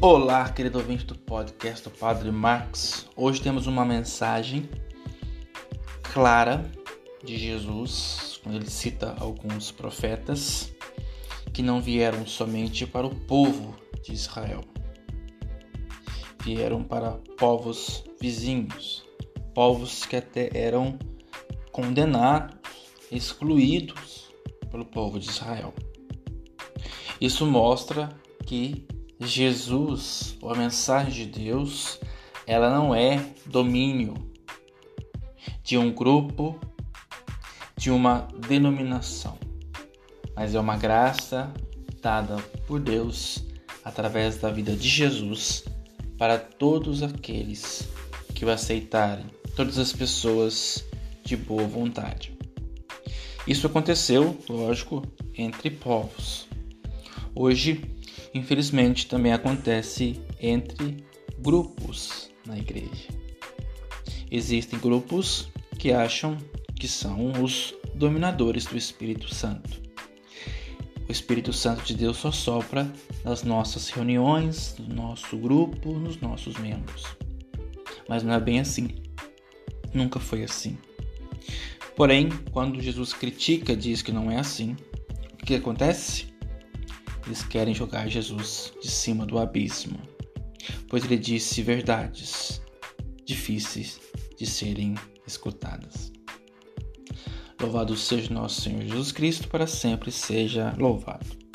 Olá, querido ouvinte do podcast do Padre Max. Hoje temos uma mensagem clara de Jesus, quando ele cita alguns profetas que não vieram somente para o povo de Israel, vieram para povos vizinhos, povos que até eram condenados, excluídos pelo povo de Israel. Isso mostra que Jesus, ou a mensagem de Deus, ela não é domínio de um grupo, de uma denominação, mas é uma graça dada por Deus através da vida de Jesus para todos aqueles que o aceitarem, todas as pessoas de boa vontade. Isso aconteceu, lógico, entre povos. Hoje infelizmente também acontece entre grupos na igreja. Existem grupos que acham que são os dominadores do Espírito Santo. O Espírito Santo de Deus só sopra nas nossas reuniões, no nosso grupo, nos nossos membros. Mas não é bem assim. Nunca foi assim. Porém, quando Jesus critica, diz que não é assim, o que acontece? Eles querem jogar Jesus de cima do abismo, pois ele disse verdades difíceis de serem escutadas. Louvado seja nosso Senhor Jesus Cristo, para sempre seja louvado.